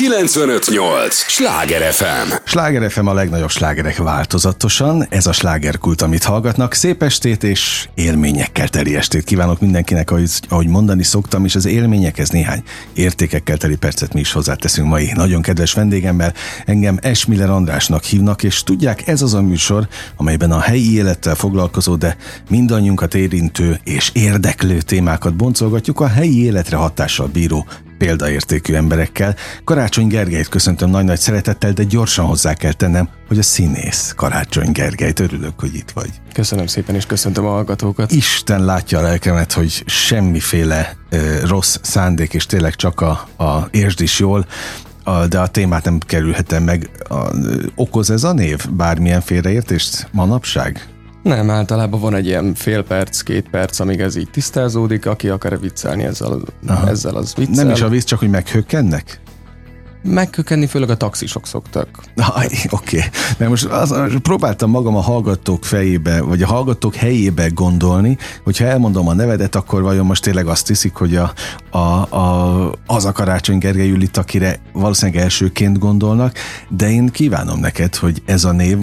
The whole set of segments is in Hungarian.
958! Sláger FM! Sláger FM a legnagyobb slágerek változatosan. Ez a slágerkult, amit hallgatnak. Szép estét és élményekkel teli estét kívánok mindenkinek, ahogy, ahogy mondani szoktam, és az élményekhez néhány értékekkel teli percet mi is hozzáteszünk mai nagyon kedves vendégemmel. Engem Esmiller Andrásnak hívnak, és tudják, ez az a műsor, amelyben a helyi élettel foglalkozó, de mindannyiunkat érintő és érdeklő témákat boncolgatjuk a helyi életre hatással bíró példaértékű emberekkel. Karácsony Gergelyt köszöntöm nagy-nagy szeretettel, de gyorsan hozzá kell tennem, hogy a színész Karácsony Gergelyt. Örülök, hogy itt vagy. Köszönöm szépen, és köszöntöm a hallgatókat. Isten látja a lelkemet, hogy semmiféle ö, rossz szándék, és tényleg csak a, a értsd is jól, a, de a témát nem kerülhetem meg. A, okoz ez a név bármilyen félreértést manapság? Nem, általában van egy ilyen fél perc, két perc, amíg ez így tisztázódik, aki akar viccelni ezzel, ezzel az viccel. Nem is a vicc, csak hogy meghökkennek? Megkökenni főleg a taxisok szoktak. Oké, okay. de most az, próbáltam magam a hallgatók fejébe, vagy a hallgatók helyébe gondolni, hogyha elmondom a nevedet, akkor vajon most tényleg azt hiszik, hogy a, a, a, az a Karácsony Gergely Jülit, akire valószínűleg elsőként gondolnak, de én kívánom neked, hogy ez a név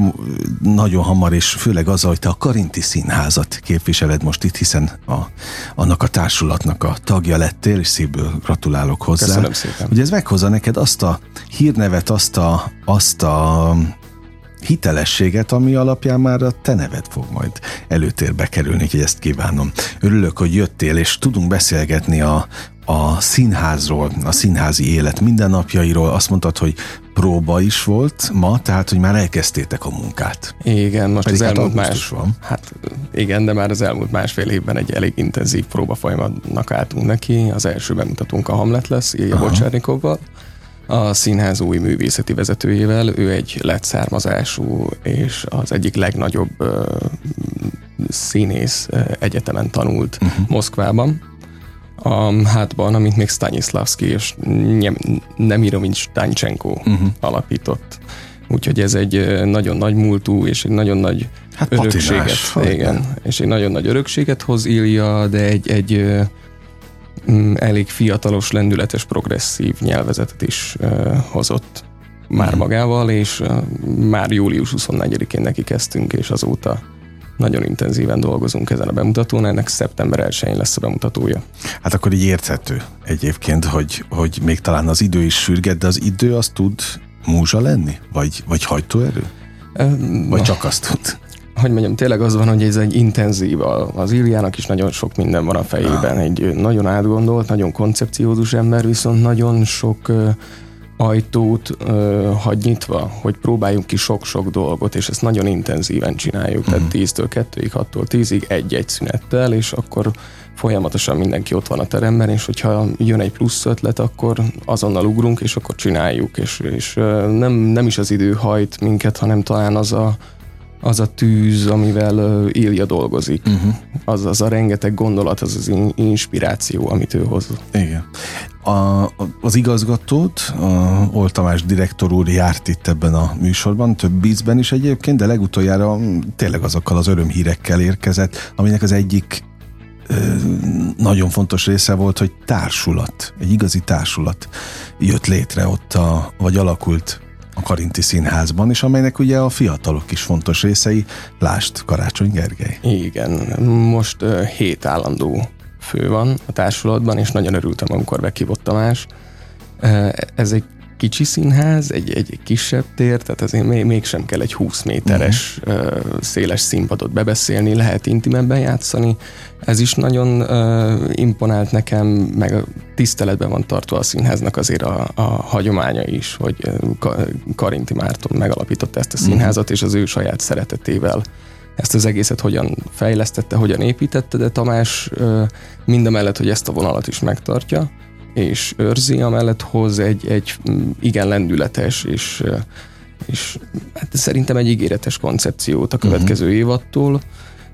nagyon hamar, és főleg az, hogy te a Karinti Színházat képviseled most itt, hiszen a, annak a társulatnak a tagja lettél, és szívből gratulálok hozzá. Köszönöm szépen. Ugye ez meghozza neked azt a hírnevet, azt a, azt a hitelességet, ami alapján már a te neved fog majd előtérbe kerülni, hogy ezt kívánom. Örülök, hogy jöttél, és tudunk beszélgetni a, a színházról, a színházi élet mindennapjairól. Azt mondtad, hogy próba is volt ma, tehát, hogy már elkezdtétek a munkát. Igen, most Pedig az hát elmúlt más, van. Hát igen, de már az elmúlt másfél évben egy elég intenzív próba folyamatnak álltunk neki. Az első bemutatónk a Hamlet lesz, Ilya Bocsárnikovval a színház új művészeti vezetőjével. Ő egy lett származású és az egyik legnagyobb uh, színész egyetemen tanult uh-huh. Moszkvában. A hátban, amit még Stanislavski és Nemirovics Tancsenko uh-huh. alapított. Úgyhogy ez egy nagyon nagy múltú és egy nagyon nagy hát örökséget. Patinás, igen, és egy nagyon nagy örökséget hoz Ilja, de egy, egy elég fiatalos, lendületes, progresszív nyelvezetet is hozott már mm. magával, és már július 24-én neki kezdtünk, és azóta nagyon intenzíven dolgozunk ezen a bemutatón, ennek szeptember 1-én lesz a bemutatója. Hát akkor így érthető egyébként, hogy, hogy még talán az idő is sürget, de az idő az tud múzsa lenni? Vagy, vagy hajtóerő? Vagy csak azt tud? Hogy mondjam, tényleg az van, hogy ez egy intenzív, az Iljának is nagyon sok minden van a fejében. Egy nagyon átgondolt, nagyon koncepciózus ember, viszont nagyon sok ajtót uh, hagy nyitva, hogy próbáljunk ki sok-sok dolgot, és ezt nagyon intenzíven csináljuk, uh-huh. tehát 10-től 2-ig, 6-tól 10-ig egy-egy szünettel, és akkor folyamatosan mindenki ott van a teremben, és hogyha jön egy plusz ötlet, akkor azonnal ugrunk, és akkor csináljuk, és, és nem, nem is az idő hajt minket, hanem talán az a, az a tűz, amivel Ilja dolgozik. Uh-huh. Az, az a rengeteg gondolat, az az inspiráció, amit ő hoz. Igen. A, az igazgatód, a Ol Tamás direktor úr járt itt ebben a műsorban, több ízben is egyébként, de legutoljára tényleg azokkal az örömhírekkel érkezett, aminek az egyik nagyon fontos része volt, hogy társulat, egy igazi társulat jött létre ott, a, vagy alakult a Karinti Színházban, és amelynek ugye a fiatalok is fontos részei, lást Karácsony Gergely. Igen, most uh, hét állandó fő van a társulatban, és nagyon örültem, amikor meghívott Tamás. Ez egy kicsi színház, egy, egy kisebb tér, tehát azért még, mégsem kell egy 20 méteres uh-huh. uh, széles színpadot bebeszélni, lehet intimebben játszani. Ez is nagyon uh, imponált nekem, meg tiszteletben van tartva a színháznak azért a, a hagyománya is, hogy Karinti Márton megalapította ezt a mhm. színházat, uh-huh. és az ő saját szeretetével ezt az egészet hogyan fejlesztette, hogyan építette, de Tamás mindemellett, hogy ezt a vonalat is megtartja, és őrzi, amellett hoz egy, egy mm, igen lendületes és, és hát szerintem egy ígéretes koncepciót a következő uh-huh. évattól,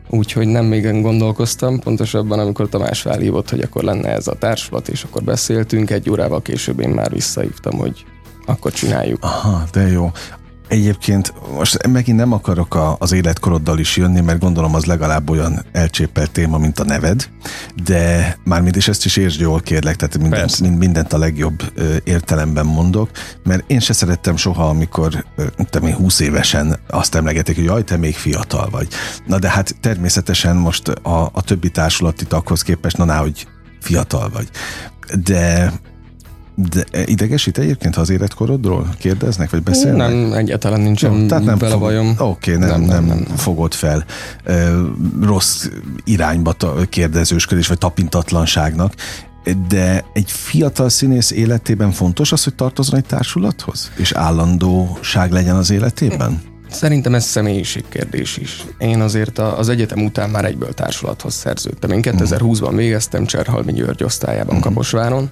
úgyhogy nem még gondolkoztam, pontosabban amikor Tamás felhívott, hogy akkor lenne ez a társulat, és akkor beszéltünk, egy órával később én már visszahívtam, hogy akkor csináljuk. Aha, de jó Egyébként most megint nem akarok a, az életkoroddal is jönni, mert gondolom az legalább olyan elcsépelt téma, mint a neved, de mármint is ezt is értsd jól kérlek, tehát mindent, mind, mindent a legjobb ö, értelemben mondok, mert én se szerettem soha, amikor te még 20 évesen azt emlegetik, hogy jaj, te még fiatal vagy. Na de hát természetesen most a, a többi társulati taghoz képest, na hogy fiatal vagy. De de idegesít egyébként, ha az életkorodról kérdeznek, vagy beszélnek? Nem, egyáltalán nincsen tehát nem vele fogod, bajom. Oké, okay, nem, nem, nem, nem, fogod fel rossz irányba kérdezősködés, vagy tapintatlanságnak. De egy fiatal színész életében fontos az, hogy tartozon egy társulathoz? És állandóság legyen az életében? Szerintem ez személyiségkérdés is. Én azért az egyetem után már egyből társulathoz szerződtem. Én 2020-ban végeztem Cserhalmi György osztályában uh-huh. Kaposváron,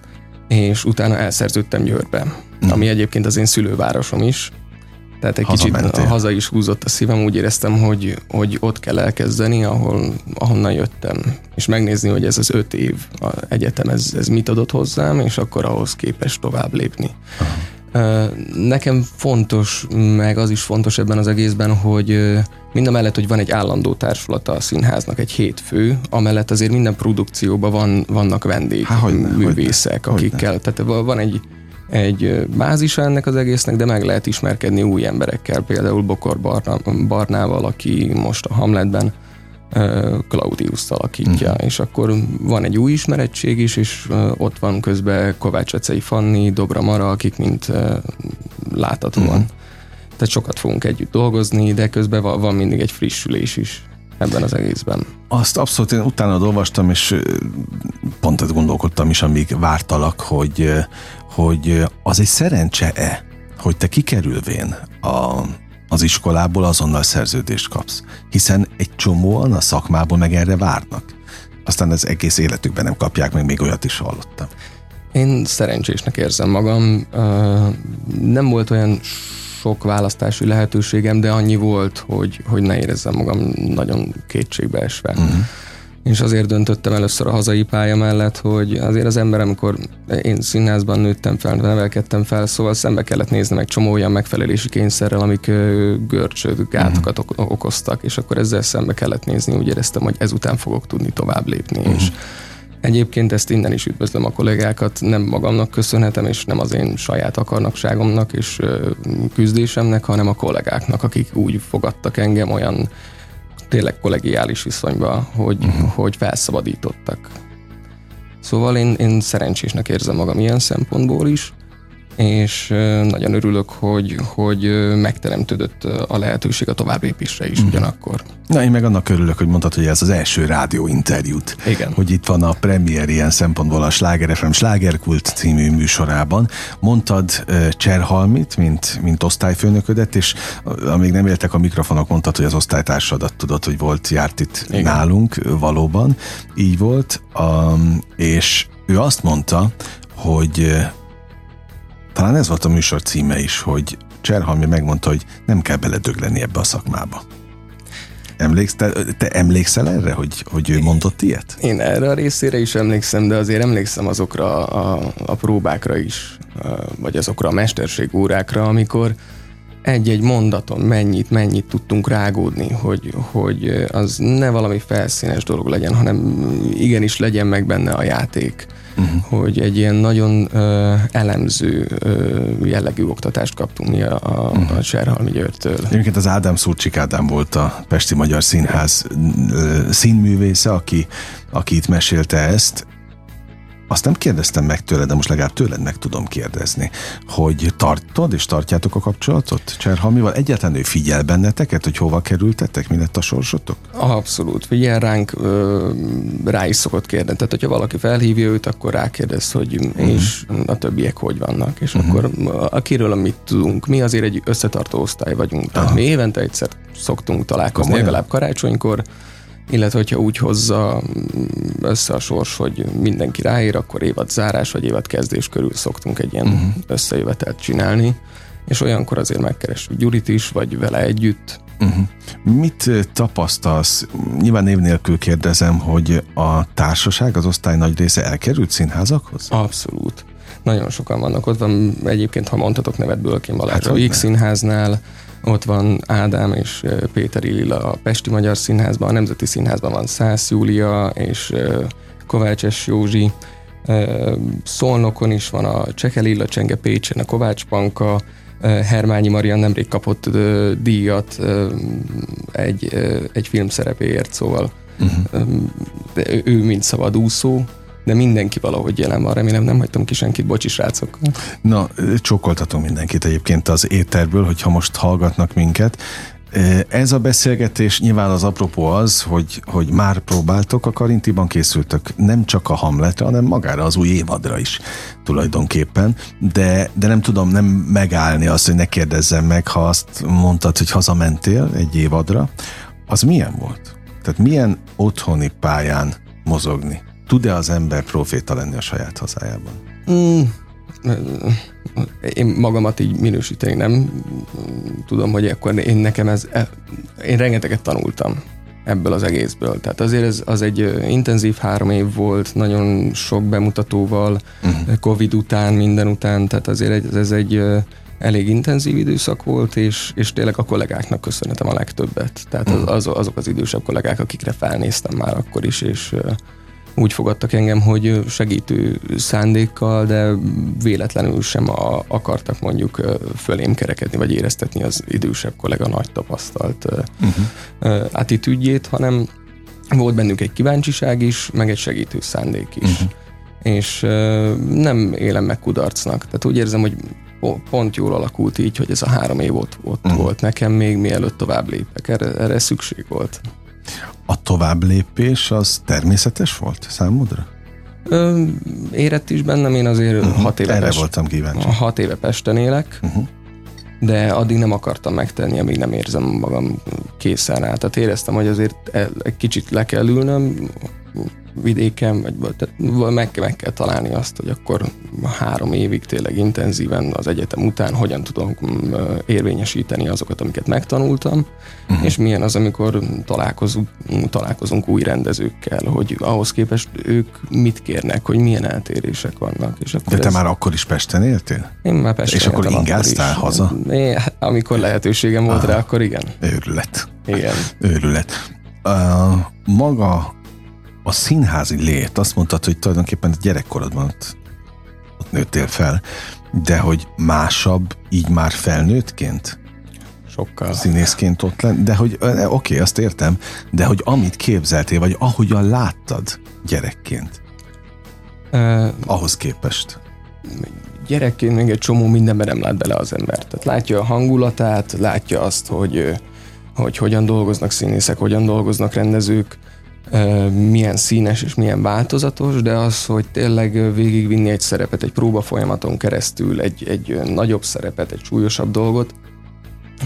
és utána elszerződtem Győrbe, mm. ami egyébként az én szülővárosom is. Tehát egy kicsit a haza is húzott a szívem, úgy éreztem, hogy, hogy ott kell elkezdeni, ahol, ahonnan jöttem, és megnézni, hogy ez az öt év a egyetem, ez, ez mit adott hozzám, és akkor ahhoz képest tovább lépni. Aha. Nekem fontos, meg az is fontos ebben az egészben, hogy mind a mellett, hogy van egy állandó társulata a színháznak, egy hétfő, amellett azért minden produkcióban van, vannak vendég Há, hogyne, művészek, hogyne, akikkel, hogyne. tehát van egy, egy bázisa ennek az egésznek, de meg lehet ismerkedni új emberekkel, például Bokor Barna, Barnával, aki most a Hamletben Claudius alakítja, uh-huh. és akkor van egy új ismerettség is, és ott van közben Kovács Ecei Fanni, Dobra Mara, akik mind láthatóan. Uh-huh. Tehát sokat fogunk együtt dolgozni, de közben van mindig egy frissülés is ebben az egészben. Azt abszolút én utána olvastam, és pont ezt gondolkodtam is, amíg vártalak, hogy, hogy az egy szerencse-e, hogy te kikerülvén a az iskolából azonnal szerződést kapsz, hiszen egy csomóan a szakmából meg erre várnak. Aztán az egész életükben nem kapják, meg még olyat is hallottam. Én szerencsésnek érzem magam. Nem volt olyan sok választási lehetőségem, de annyi volt, hogy, hogy ne érezzem magam nagyon kétségbeesve. Uh-huh és azért döntöttem először a hazai pálya mellett, hogy azért az ember, amikor én színházban nőttem fel, nevelkedtem fel, szóval szembe kellett nézni meg csomó olyan megfelelési kényszerrel, amik görcsöd, gátokat uh-huh. okoztak, és akkor ezzel szembe kellett nézni, úgy éreztem, hogy ezután fogok tudni tovább lépni, uh-huh. és Egyébként ezt innen is üdvözlöm a kollégákat, nem magamnak köszönhetem, és nem az én saját akarnakságomnak és küzdésemnek, hanem a kollégáknak, akik úgy fogadtak engem olyan tényleg kollegiális viszonyba, hogy, uh-huh. hogy felszabadítottak. Szóval én, én szerencsésnek érzem magam ilyen szempontból is, és nagyon örülök, hogy, hogy megteremtődött a lehetőség a továbblépésre is uh-huh. ugyanakkor. Na, én meg annak örülök, hogy mondtad, hogy ez az első rádióinterjút. Igen. Hogy itt van a premier ilyen szempontból a Sláger FM Slágerkult című műsorában. Mondtad Cserhalmit, mint, mint osztályfőnöködet, és amíg nem éltek a mikrofonok, mondtad, hogy az osztálytársadat tudod, hogy volt, járt itt Igen. nálunk, valóban. Így volt, um, és ő azt mondta, hogy talán ez volt a műsor címe is, hogy Cserhalmi megmondta, hogy nem kell beledögleni ebbe a szakmába. Emléksz, te, te emlékszel erre, hogy, hogy ő mondott ilyet? Én erre a részére is emlékszem, de azért emlékszem azokra a, a próbákra is, vagy azokra a mesterség órákra, amikor egy-egy mondaton mennyit, mennyit tudtunk rágódni, hogy, hogy az ne valami felszínes dolog legyen, hanem igenis legyen meg benne a játék uh-huh. hogy egy ilyen nagyon uh, elemző uh, jellegű oktatást kaptunk mi a, a, uh-huh. a Serhalmi Györgytől. Egyébként az Ádám Szurcsik Ádám volt a Pesti Magyar Színház uh, színművésze, aki, aki itt mesélte ezt, azt nem kérdeztem meg tőled, de most legalább tőled meg tudom kérdezni, hogy tartod és tartjátok a kapcsolatot Cserhalmival? Egyáltalán ő figyel benneteket, hogy hova kerültetek, mi lett a sorsotok? Abszolút, figyel ránk, rá is szokott kérdezni. Tehát, hogyha valaki felhívja őt, akkor rákérdez, hogy uh-huh. és a többiek hogy vannak, és uh-huh. akkor akiről mit tudunk. Mi azért egy összetartó osztály vagyunk. Tehát mi évente egyszer szoktunk találkozni, legalább karácsonykor, illetve hogyha úgy hozza össze a sors, hogy mindenki ráér, akkor évad zárás vagy évad kezdés körül szoktunk egy ilyen uh-huh. összejövetelt csinálni, és olyankor azért megkeressük Gyurit is, vagy vele együtt. Uh-huh. Mit tapasztalsz? Nyilván név nélkül kérdezem, hogy a társaság, az osztály nagy része elkerült színházakhoz? Abszolút. Nagyon sokan vannak ott. Van egyébként, ha mondhatok nevet Bölkén Balázs, hát, X színháznál, ott van Ádám és Péter Lila a Pesti Magyar Színházban, a Nemzeti Színházban van Szász Júlia és Kovács Józsi, Szolnokon is van a Csekelilla Csenge Pécsen, a Kovács Panka, Hermányi Marian nemrég kapott díjat egy, egy filmszerepéért, szóval uh-huh. ő mint szabadúszó, de mindenki valahogy jelen van. Remélem nem hagytam ki senkit, bocsi srácok. Na, csókoltatom mindenkit egyébként az éterből, hogyha most hallgatnak minket. Ez a beszélgetés nyilván az apropó az, hogy, hogy már próbáltok, a Karintiban készültök nem csak a Hamletre, hanem magára az új évadra is tulajdonképpen, de, de nem tudom nem megállni azt, hogy ne kérdezzem meg, ha azt mondtad, hogy hazamentél egy évadra, az milyen volt? Tehát milyen otthoni pályán mozogni? Tud-e az ember proféta lenni a saját hazájában? Mm, én magamat így minősíteni nem tudom, hogy akkor én nekem ez, e, én rengeteget tanultam ebből az egészből. Tehát azért ez az egy intenzív három év volt, nagyon sok bemutatóval, uh-huh. Covid után, minden után, tehát azért ez egy elég intenzív időszak volt, és, és tényleg a kollégáknak köszönhetem a legtöbbet. Tehát az, az, azok az idősebb kollégák, akikre felnéztem már akkor is, és úgy fogadtak engem, hogy segítő szándékkal, de véletlenül sem a, akartak mondjuk fölém kerekedni, vagy éreztetni az idősebb kollega nagy tapasztalt uh-huh. attitűdjét, hanem volt bennük egy kíváncsiság is, meg egy segítő szándék is. Uh-huh. És nem élem meg kudarcnak. Tehát úgy érzem, hogy pont jól alakult így, hogy ez a három év ott, ott uh-huh. volt nekem, még mielőtt tovább lépek. Erre, erre szükség volt. A tovább lépés az természetes volt számodra? Ö, érett is bennem, én azért uh-huh. hat éve Erre Pest, voltam kíváncsi. Hat éve Pesten élek, uh-huh. de addig nem akartam megtenni, amíg nem érzem magam készen rá. Tehát éreztem, hogy azért egy kicsit le kell ülnöm, vidéken, vagy tehát meg, meg kell találni azt, hogy akkor három évig tényleg intenzíven az egyetem után hogyan tudom mm, érvényesíteni azokat, amiket megtanultam, uh-huh. és milyen az, amikor találkozunk, találkozunk új rendezőkkel, hogy ahhoz képest ők mit kérnek, hogy milyen eltérések vannak. És akkor De te ez... már akkor is Pesten éltél? Én már Pesten És akkor ingáztál akkor haza? Én, amikor lehetőségem volt Aha. rá, akkor igen. Őrület. Igen. Őrület. Uh, maga a színházi lét, azt mondtad, hogy tulajdonképpen gyerekkorodban ott, ott nőttél fel, de hogy másabb így már felnőttként? Sokkal. Színészként ott lenni, de hogy oké, okay, azt értem, de hogy amit képzeltél, vagy ahogyan láttad gyerekként, uh, ahhoz képest. Gyerekként még egy csomó mindenben nem lát bele az ember. Tehát látja a hangulatát, látja azt, hogy, hogy hogyan dolgoznak színészek, hogyan dolgoznak rendezők, milyen színes és milyen változatos, de az, hogy tényleg végigvinni egy szerepet egy próba folyamaton keresztül, egy, egy nagyobb szerepet, egy súlyosabb dolgot,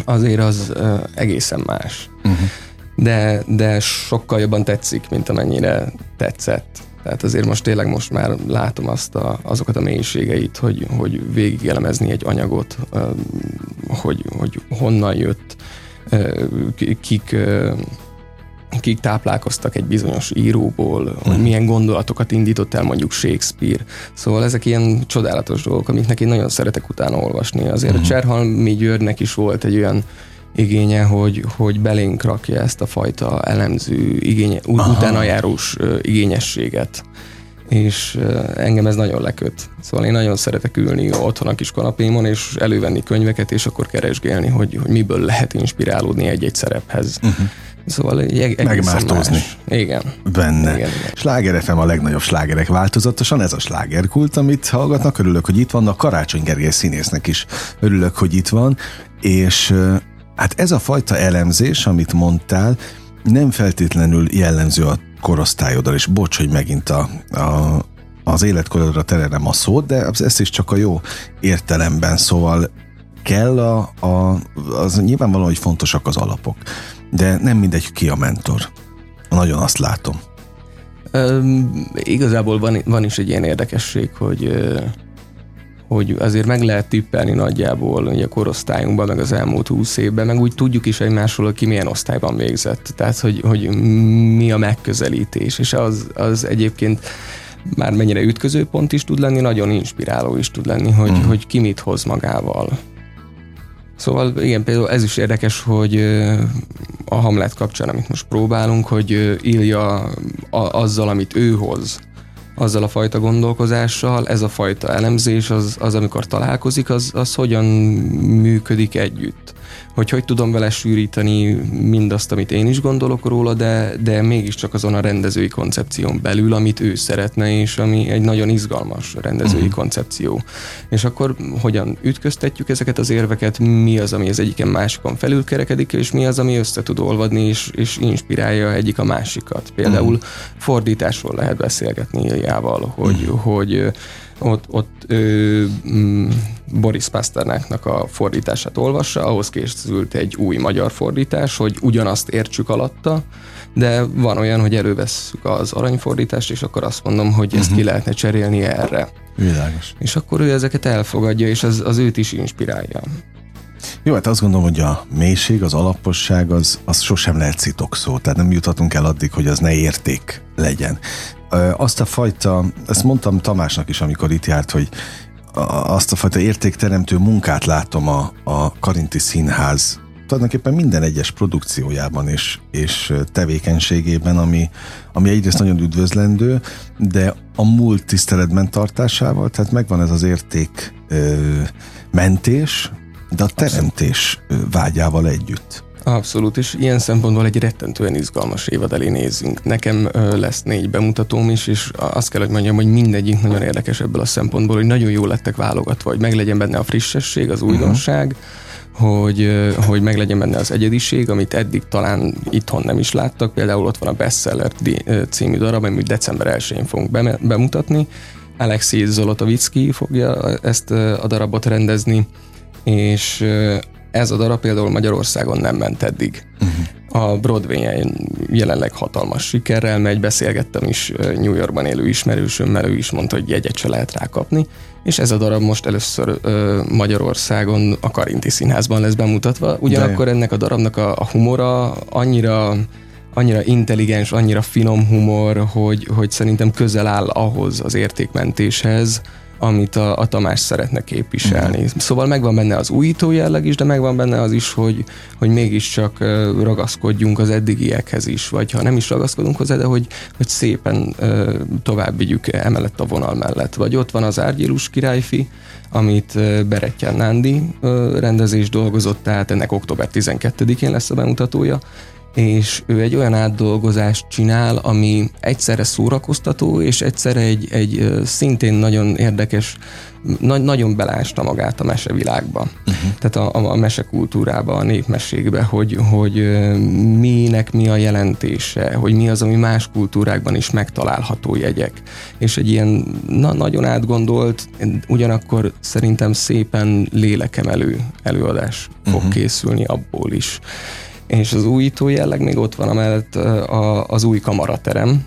azért az egészen más. Uh-huh. De, de sokkal jobban tetszik, mint amennyire tetszett. Tehát azért most tényleg most már látom azt a, azokat a mélységeit, hogy, hogy végig elemezni egy anyagot, hogy, hogy honnan jött, kik kik táplálkoztak egy bizonyos íróból, hogy milyen gondolatokat indított el mondjuk Shakespeare. Szóval ezek ilyen csodálatos dolgok, amiknek én nagyon szeretek utána olvasni. Azért hmm. a Cserhalmi Györgynek is volt egy olyan igénye, hogy, hogy belénk rakja ezt a fajta elemző, igénye, utána járós igényességet és engem ez nagyon leköt. Szóval én nagyon szeretek ülni otthon a kis kanapémon, és elővenni könyveket, és akkor keresgélni, hogy, hogy miből lehet inspirálódni egy-egy szerephez. Uh-huh. Szóval egy Megmártózni. Igen. Benne. Igen, igen. Sláger FM a legnagyobb slágerek változatosan, ez a slágerkult, amit hallgatnak. Örülök, hogy itt vannak. Karácsony Gergely színésznek is örülök, hogy itt van. És hát ez a fajta elemzés, amit mondtál, nem feltétlenül jellemző a korosztályodra, és bocs, hogy megint a, a, az életkorodra terelem a szót, de ez is csak a jó értelemben, szóval kell a, a az nyilvánvalóan, hogy fontosak az alapok de nem mindegy ki a mentor. Nagyon azt látom. Üm, igazából van, van is egy ilyen érdekesség, hogy hogy azért meg lehet tippelni nagyjából ugye a korosztályunkban, meg az elmúlt húsz évben, meg úgy tudjuk is egymásról, ki milyen osztályban végzett. Tehát, hogy, hogy mi a megközelítés, és az, az egyébként már mennyire ütköző pont is tud lenni, nagyon inspiráló is tud lenni, hogy, mm. hogy ki mit hoz magával. Szóval igen, például ez is érdekes, hogy a Hamlet kapcsán, amit most próbálunk, hogy Ilja azzal, amit ő hoz, azzal a fajta gondolkozással, ez a fajta elemzés, az, az amikor találkozik, az, az hogyan működik együtt hogy hogy tudom vele sűríteni mindazt, amit én is gondolok róla, de, de mégiscsak azon a rendezői koncepción belül, amit ő szeretne, és ami egy nagyon izgalmas rendezői uh-huh. koncepció. És akkor hogyan ütköztetjük ezeket az érveket, mi az, ami az egyiken másikon felülkerekedik, és mi az, ami össze tud olvadni, és, és inspirálja egyik a másikat. Például uh-huh. fordításról lehet beszélgetni Iljával, hogy, uh-huh. hogy ott, ott ö, mm, Boris Pasternaknak a fordítását olvassa, ahhoz készült egy új magyar fordítás, hogy ugyanazt értsük alatta, de van olyan, hogy elővesszük az aranyfordítást, és akkor azt mondom, hogy ezt uh-huh. ki lehetne cserélni erre. Világos. És akkor ő ezeket elfogadja, és az, az őt is inspirálja. Jó, hát azt gondolom, hogy a mélység, az alaposság, az, az sosem lehet szó, tehát nem juthatunk el addig, hogy az ne érték legyen azt a fajta, ezt mondtam Tamásnak is, amikor itt járt, hogy azt a fajta értékteremtő munkát látom a, a Karinti Színház tulajdonképpen minden egyes produkciójában és, és tevékenységében, ami, ami egyrészt nagyon üdvözlendő, de a múlt tiszteletben tartásával, tehát megvan ez az érték ö, mentés, de a teremtés vágyával együtt. Abszolút, és ilyen szempontból egy rettentően izgalmas évad elé nézzünk. Nekem ö, lesz négy bemutatóm is, és azt kell, hogy mondjam, hogy mindegyik nagyon érdekes ebből a szempontból, hogy nagyon jól lettek válogatva, hogy meglegyen benne a frissesség, az újdonság, uh-huh. hogy, hogy meglegyen benne az egyediség, amit eddig talán itthon nem is láttak. Például ott van a Bestseller című darab, amit december 1-én fogunk bemutatni. Alexei Zolotovicki fogja ezt a darabot rendezni, és ez a darab például Magyarországon nem ment eddig. Uh-huh. A Broadway-en jelenleg hatalmas sikerrel megy, beszélgettem is New Yorkban élő ismerősömmel, ő is mondta, hogy jegyet se lehet rákapni, és ez a darab most először ö, Magyarországon a Karinti Színházban lesz bemutatva. Ugyanakkor ennek a darabnak a, a humora annyira annyira intelligens, annyira finom humor, hogy, hogy szerintem közel áll ahhoz az értékmentéshez, amit a, a Tamás szeretne képviselni. Uh-huh. Szóval megvan benne az újító jelleg is, de megvan benne az is, hogy, hogy mégiscsak ragaszkodjunk az eddigiekhez is, vagy ha nem is ragaszkodunk hozzá, de hogy, hogy szépen tovább vigyük emellett a vonal mellett. Vagy ott van az Árgyilus királyfi, amit Berettyán Nándi rendezés dolgozott, tehát ennek október 12-én lesz a bemutatója, és ő egy olyan átdolgozást csinál, ami egyszerre szórakoztató, és egyszerre egy, egy szintén nagyon érdekes, na, nagyon belásta magát a mesevilágba. Uh-huh. Tehát a, a, mesekultúrába, a népmességbe, hogy, hogy minek mi a jelentése, hogy mi az, ami más kultúrákban is megtalálható jegyek. És egy ilyen na, nagyon átgondolt, ugyanakkor szerintem szépen lélekemelő előadás uh-huh. fog készülni abból is és az újító jelleg még ott van amellett a, az új kamaraterem,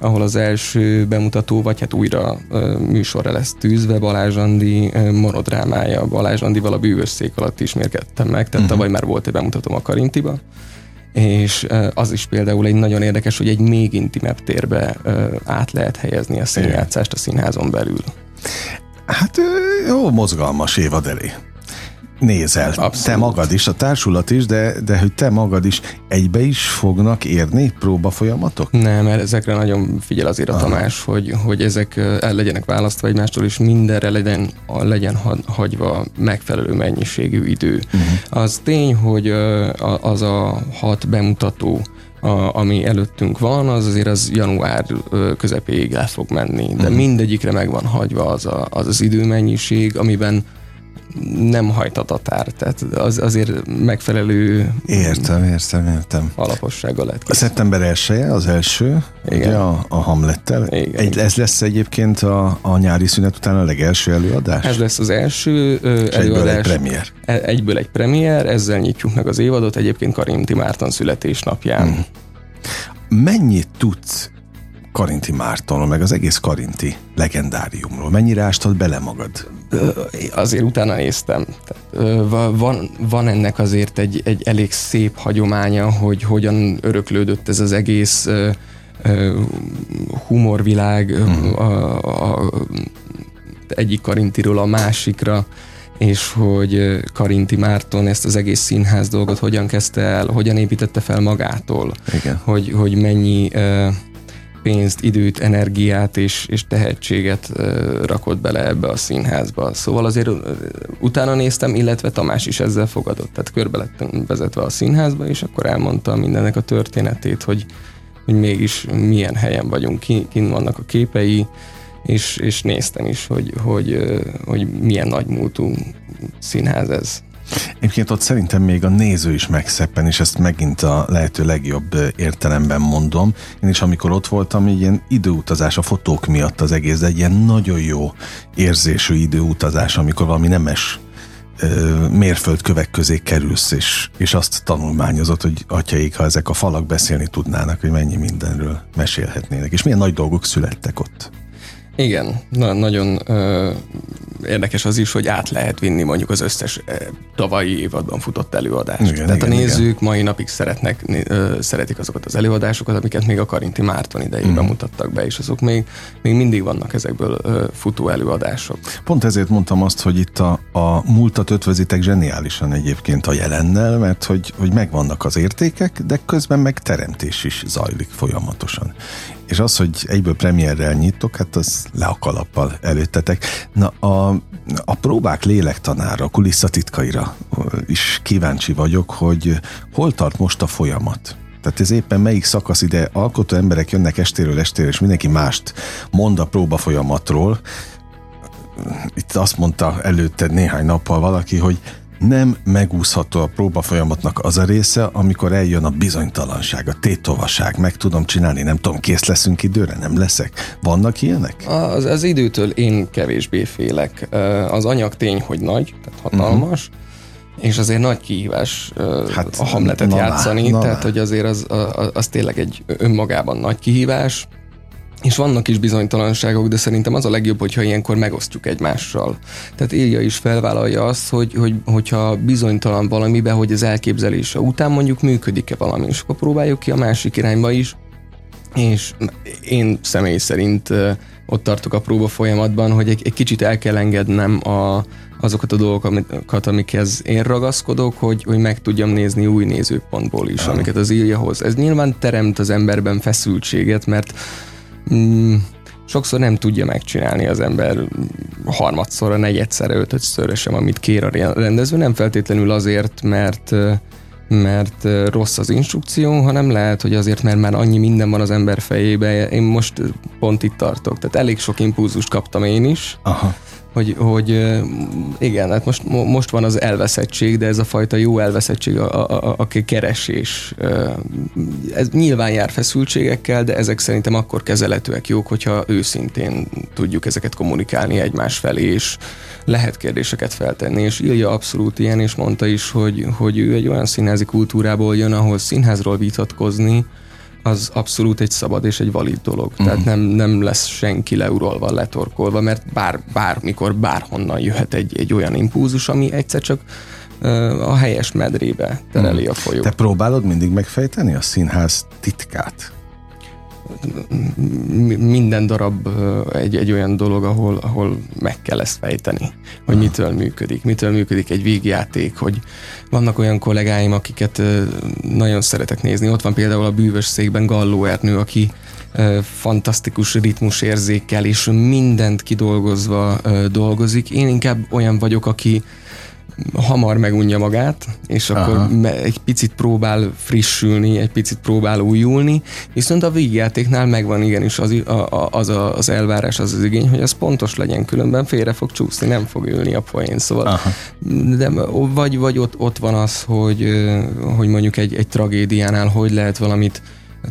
ahol az első bemutató, vagy hát újra műsorra lesz tűzve Balázs Andi monodrámája. Balázs Andival a bűvös szék alatt ismérkedtem meg, tehát uh-huh. tavaly már volt egy bemutatóm a Karintiba, és az is például egy nagyon érdekes, hogy egy még intimebb térbe át lehet helyezni a színjátszást a színházon belül. Hát jó, mozgalmas évad elé nézel. Abszolút. Te magad is, a társulat is, de, de hogy te magad is egybe is fognak érni próba folyamatok? Nem, mert ezekre nagyon figyel azért a Aha. Tamás, hogy, hogy ezek el legyenek választva egymástól, és mindenre legyen, legyen hagyva megfelelő mennyiségű idő. Uh-huh. Az tény, hogy az a hat bemutató, a, ami előttünk van, az azért az január közepéig el fog menni, de uh-huh. mindegyikre meg van hagyva az, a, az az időmennyiség, amiben nem hajt a tatár, tehát az, azért megfelelő Értem, értem, értem. alapossággal lehet A szeptember 1 az első, Igen. Ugye, a, a Hamlettel. Igen. Egy, ez lesz egyébként a, a nyári szünet után a legelső előadás? Ez lesz az első ö, előadás. Egyből egy premier. E, egyből egy premier, ezzel nyitjuk meg az évadot, egyébként Karinti Márton születésnapján. Hmm. Mennyit tudsz Karinti Mártonról, meg az egész Karinti legendáriumról? Mennyire ástad bele magad? Azért utána néztem. Van, van ennek azért egy, egy elég szép hagyománya, hogy hogyan öröklődött ez az egész humorvilág uh-huh. a, a, egyik Karintiról a másikra, és hogy Karinti Márton ezt az egész színház dolgot hogyan kezdte el, hogyan építette fel magától, Igen. Hogy, hogy mennyi pénzt, időt, energiát és, és tehetséget rakott bele ebbe a színházba. Szóval azért utána néztem, illetve Tamás is ezzel fogadott. Tehát körbe lettem vezetve a színházba, és akkor elmondta mindennek a történetét, hogy, hogy mégis milyen helyen vagyunk, kin vannak a képei, és, és néztem is, hogy, hogy, hogy milyen nagymúltú színház ez. Egyébként ott szerintem még a néző is megszeppen, és ezt megint a lehető legjobb értelemben mondom. Én is amikor ott voltam, egy ilyen időutazás a fotók miatt az egész, de egy ilyen nagyon jó érzésű időutazás, amikor valami nemes mérföldkövek közé kerülsz, és, és azt tanulmányozott, hogy atyaik, ha ezek a falak beszélni tudnának, hogy mennyi mindenről mesélhetnének, és milyen nagy dolgok születtek ott. Igen, na, nagyon ö, érdekes az is, hogy át lehet vinni mondjuk az összes ö, tavalyi évadban futott előadást. Igen, Tehát igen, a nézők igen. mai napig szeretnek, ö, szeretik azokat az előadásokat, amiket még a Karinti Márton idejében mm. mutattak be, és azok még, még mindig vannak ezekből ö, futó előadások. Pont ezért mondtam azt, hogy itt a, a múltat ötvözitek zseniálisan egyébként a jelennel, mert hogy, hogy megvannak az értékek, de közben meg teremtés is zajlik folyamatosan és az, hogy egyből premierrel nyitok, hát az le a kalappal előttetek. Na, a, a próbák lélektanára, a kulisszatitkaira is kíváncsi vagyok, hogy hol tart most a folyamat? Tehát ez éppen melyik szakasz ide alkotó emberek jönnek estéről estére, és mindenki mást mond a próba folyamatról. Itt azt mondta előtted néhány nappal valaki, hogy nem megúszható a próba folyamatnak az a része, amikor eljön a bizonytalanság, a tétovaság, meg tudom csinálni, nem tudom, kész leszünk időre, nem leszek. Vannak ilyenek? Az, az időtől én kevésbé félek. Az anyag tény, hogy nagy, tehát hatalmas, uh-huh. és azért nagy kihívás hát, a Hamletet na, játszani, na, tehát hogy azért az, az, az tényleg egy önmagában nagy kihívás. És vannak is bizonytalanságok, de szerintem az a legjobb, hogyha ilyenkor megosztjuk egymással. Tehát Ilja is felvállalja azt, hogy, hogy, hogyha bizonytalan valamiben, hogy az elképzelése után mondjuk működik-e valami, és akkor próbáljuk ki a másik irányba is. És én személy szerint ott tartok a próba folyamatban, hogy egy, egy kicsit el kell engednem a, azokat a dolgokat, amikhez én ragaszkodok, hogy, hogy meg tudjam nézni új nézőpontból is, amiket az Ilja hoz. Ez nyilván teremt az emberben feszültséget, mert mm, sokszor nem tudja megcsinálni az ember harmadszorra, negyedszerre, ötödszörre sem, amit kér a rendező. Nem feltétlenül azért, mert mert rossz az instrukció, hanem lehet, hogy azért, mert már annyi minden van az ember fejébe. Én most pont itt tartok. Tehát elég sok impulzust kaptam én is. Aha hogy, hogy igen, hát most, most van az elveszettség, de ez a fajta jó elveszettség, a, a, a, a keresés. Ez nyilván jár feszültségekkel, de ezek szerintem akkor kezelhetőek jók, hogyha őszintén tudjuk ezeket kommunikálni egymás felé, és lehet kérdéseket feltenni, és Ilja abszolút ilyen, és mondta is, hogy, hogy ő egy olyan színházi kultúrából jön, ahol színházról vitatkozni, az abszolút egy szabad és egy valid dolog. Mm. Tehát nem, nem lesz senki leurolva, letorkolva, mert bár, bármikor, bárhonnan jöhet egy, egy olyan impulzus, ami egyszer csak a helyes medrébe tereli mm. a folyó. Te próbálod mindig megfejteni a színház titkát? Minden darab egy, egy olyan dolog, ahol, ahol meg kell ezt fejteni, hogy Aha. mitől működik, mitől működik egy végjáték, hogy vannak olyan kollégáim, akiket nagyon szeretek nézni. Ott van például a bűvös székben Galló Ernő, aki fantasztikus ritmusérzékkel és mindent kidolgozva dolgozik. Én inkább olyan vagyok, aki hamar megunja magát, és akkor Aha. egy picit próbál frissülni, egy picit próbál újulni, viszont a végjátéknál megvan igenis az, a, az, a, az elvárás, az az igény, hogy az pontos legyen, különben félre fog csúszni, nem fog ülni a poén, szóval Aha. de vagy, vagy ott, ott van az, hogy, hogy mondjuk egy, egy tragédiánál hogy lehet valamit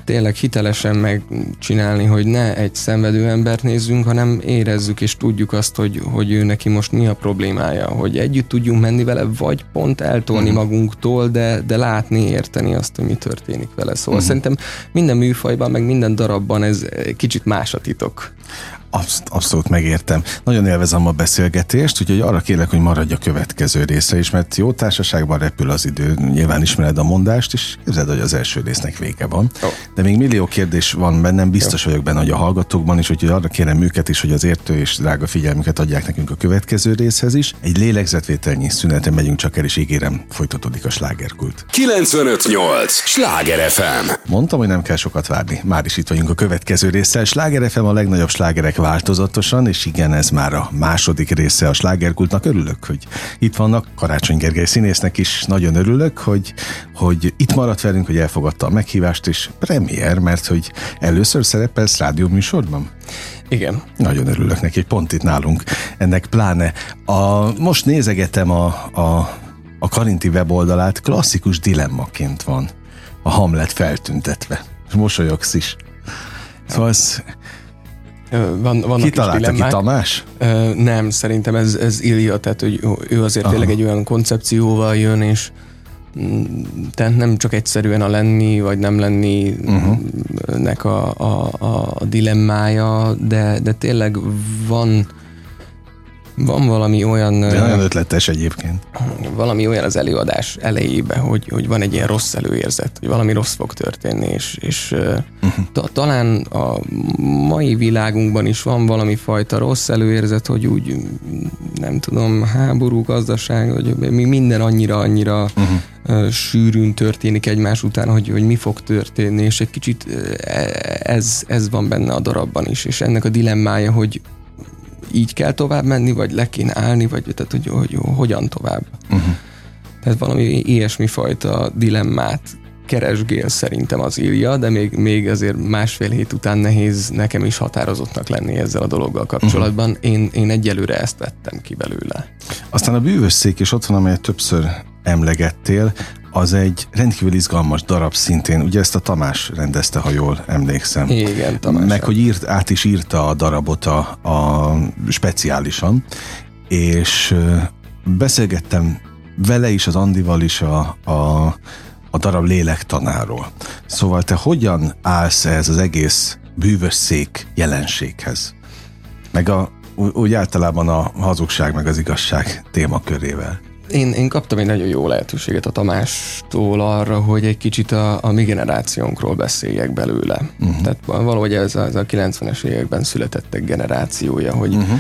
tényleg hitelesen megcsinálni, hogy ne egy szenvedő embert nézzünk, hanem érezzük és tudjuk azt, hogy, hogy ő neki most mi a problémája, hogy együtt tudjunk menni vele, vagy pont eltolni mm. magunktól, de, de látni, érteni azt, hogy mi történik vele. Szóval mm. szerintem minden műfajban, meg minden darabban ez kicsit más a titok. Absz- abszolút megértem. Nagyon élvezem a beszélgetést, úgyhogy arra kérlek, hogy maradj a következő részre is, mert jó társaságban repül az idő. Nyilván ismered a mondást, és képzeld, hogy az első résznek vége van. Jó. De még millió kérdés van bennem, biztos vagyok benne, hogy a hallgatókban is, úgyhogy arra kérem őket is, hogy az értő és drága figyelmüket adják nekünk a következő részhez is. Egy lélegzetvételnyi szünetre megyünk csak el, és ígérem, folytatódik a slágerkult. 958! Sláger FM! Mondtam, hogy nem kell sokat várni. Már is itt vagyunk a következő résszel. Sláger FM a legnagyobb slágerek változatosan, és igen, ez már a második része a slágerkultnak. Örülök, hogy itt vannak. Karácsony Gergely színésznek is nagyon örülök, hogy, hogy itt maradt velünk, hogy elfogadta a meghívást, és premier, mert hogy először szerepelsz rádió műsorban. Igen. Nagyon örülök neki, pont itt nálunk. Ennek pláne. A, most nézegetem a, a, a Karinti weboldalát, klasszikus dilemmaként van a Hamlet feltüntetve. És mosolyogsz is. Szóval ez, Van, vannak ki találta ki. Tamás? Nem, szerintem ez, ez Ilja, tehát hogy ő azért Aha. tényleg egy olyan koncepcióval jön, és mm, tehát nem csak egyszerűen a lenni, vagy nem lenni uh-huh. nek a, a, a, a dilemmája, de, de tényleg van van valami olyan, De nagyon ötletes egyébként. valami olyan az előadás elejébe, hogy, hogy van egy ilyen rossz előérzet, hogy valami rossz fog történni, és, és uh-huh. ta, talán a mai világunkban is van valami fajta rossz előérzet, hogy úgy nem tudom, háború, gazdaság, hogy mi minden annyira, annyira uh-huh. sűrűn történik egymás után, hogy, hogy mi fog történni, és egy kicsit ö, ez, ez van benne a darabban is, és ennek a dilemmája, hogy így kell tovább menni, vagy le kéne állni, vagy tehát, hogy, hogy hogyan tovább. Uh-huh. Tehát valami ilyesmi fajta dilemmát keresgél szerintem az Ilja, de még, még azért másfél hét után nehéz nekem is határozottnak lenni ezzel a dologgal kapcsolatban. Uh-huh. Én, én egyelőre ezt vettem ki belőle. Aztán a bűvös szék is ott van, amelyet többször emlegettél, az egy rendkívül izgalmas darab szintén. Ugye ezt a Tamás rendezte, ha jól emlékszem. Igen, Tamás. Meg, hogy írt, át is írta a darabot a, a speciálisan, és beszélgettem vele is, az Andival is a, a, a darab lélektanáról. Szóval te hogyan állsz ez az egész bűvös szék jelenséghez? Meg a, úgy általában a hazugság meg az igazság témakörével. Én, én kaptam egy nagyon jó lehetőséget a Tamástól arra, hogy egy kicsit a, a mi generációnkról beszéljek belőle. Uh-huh. Tehát valahogy ez, a- ez a 90-es években születettek generációja, hogy uh-huh.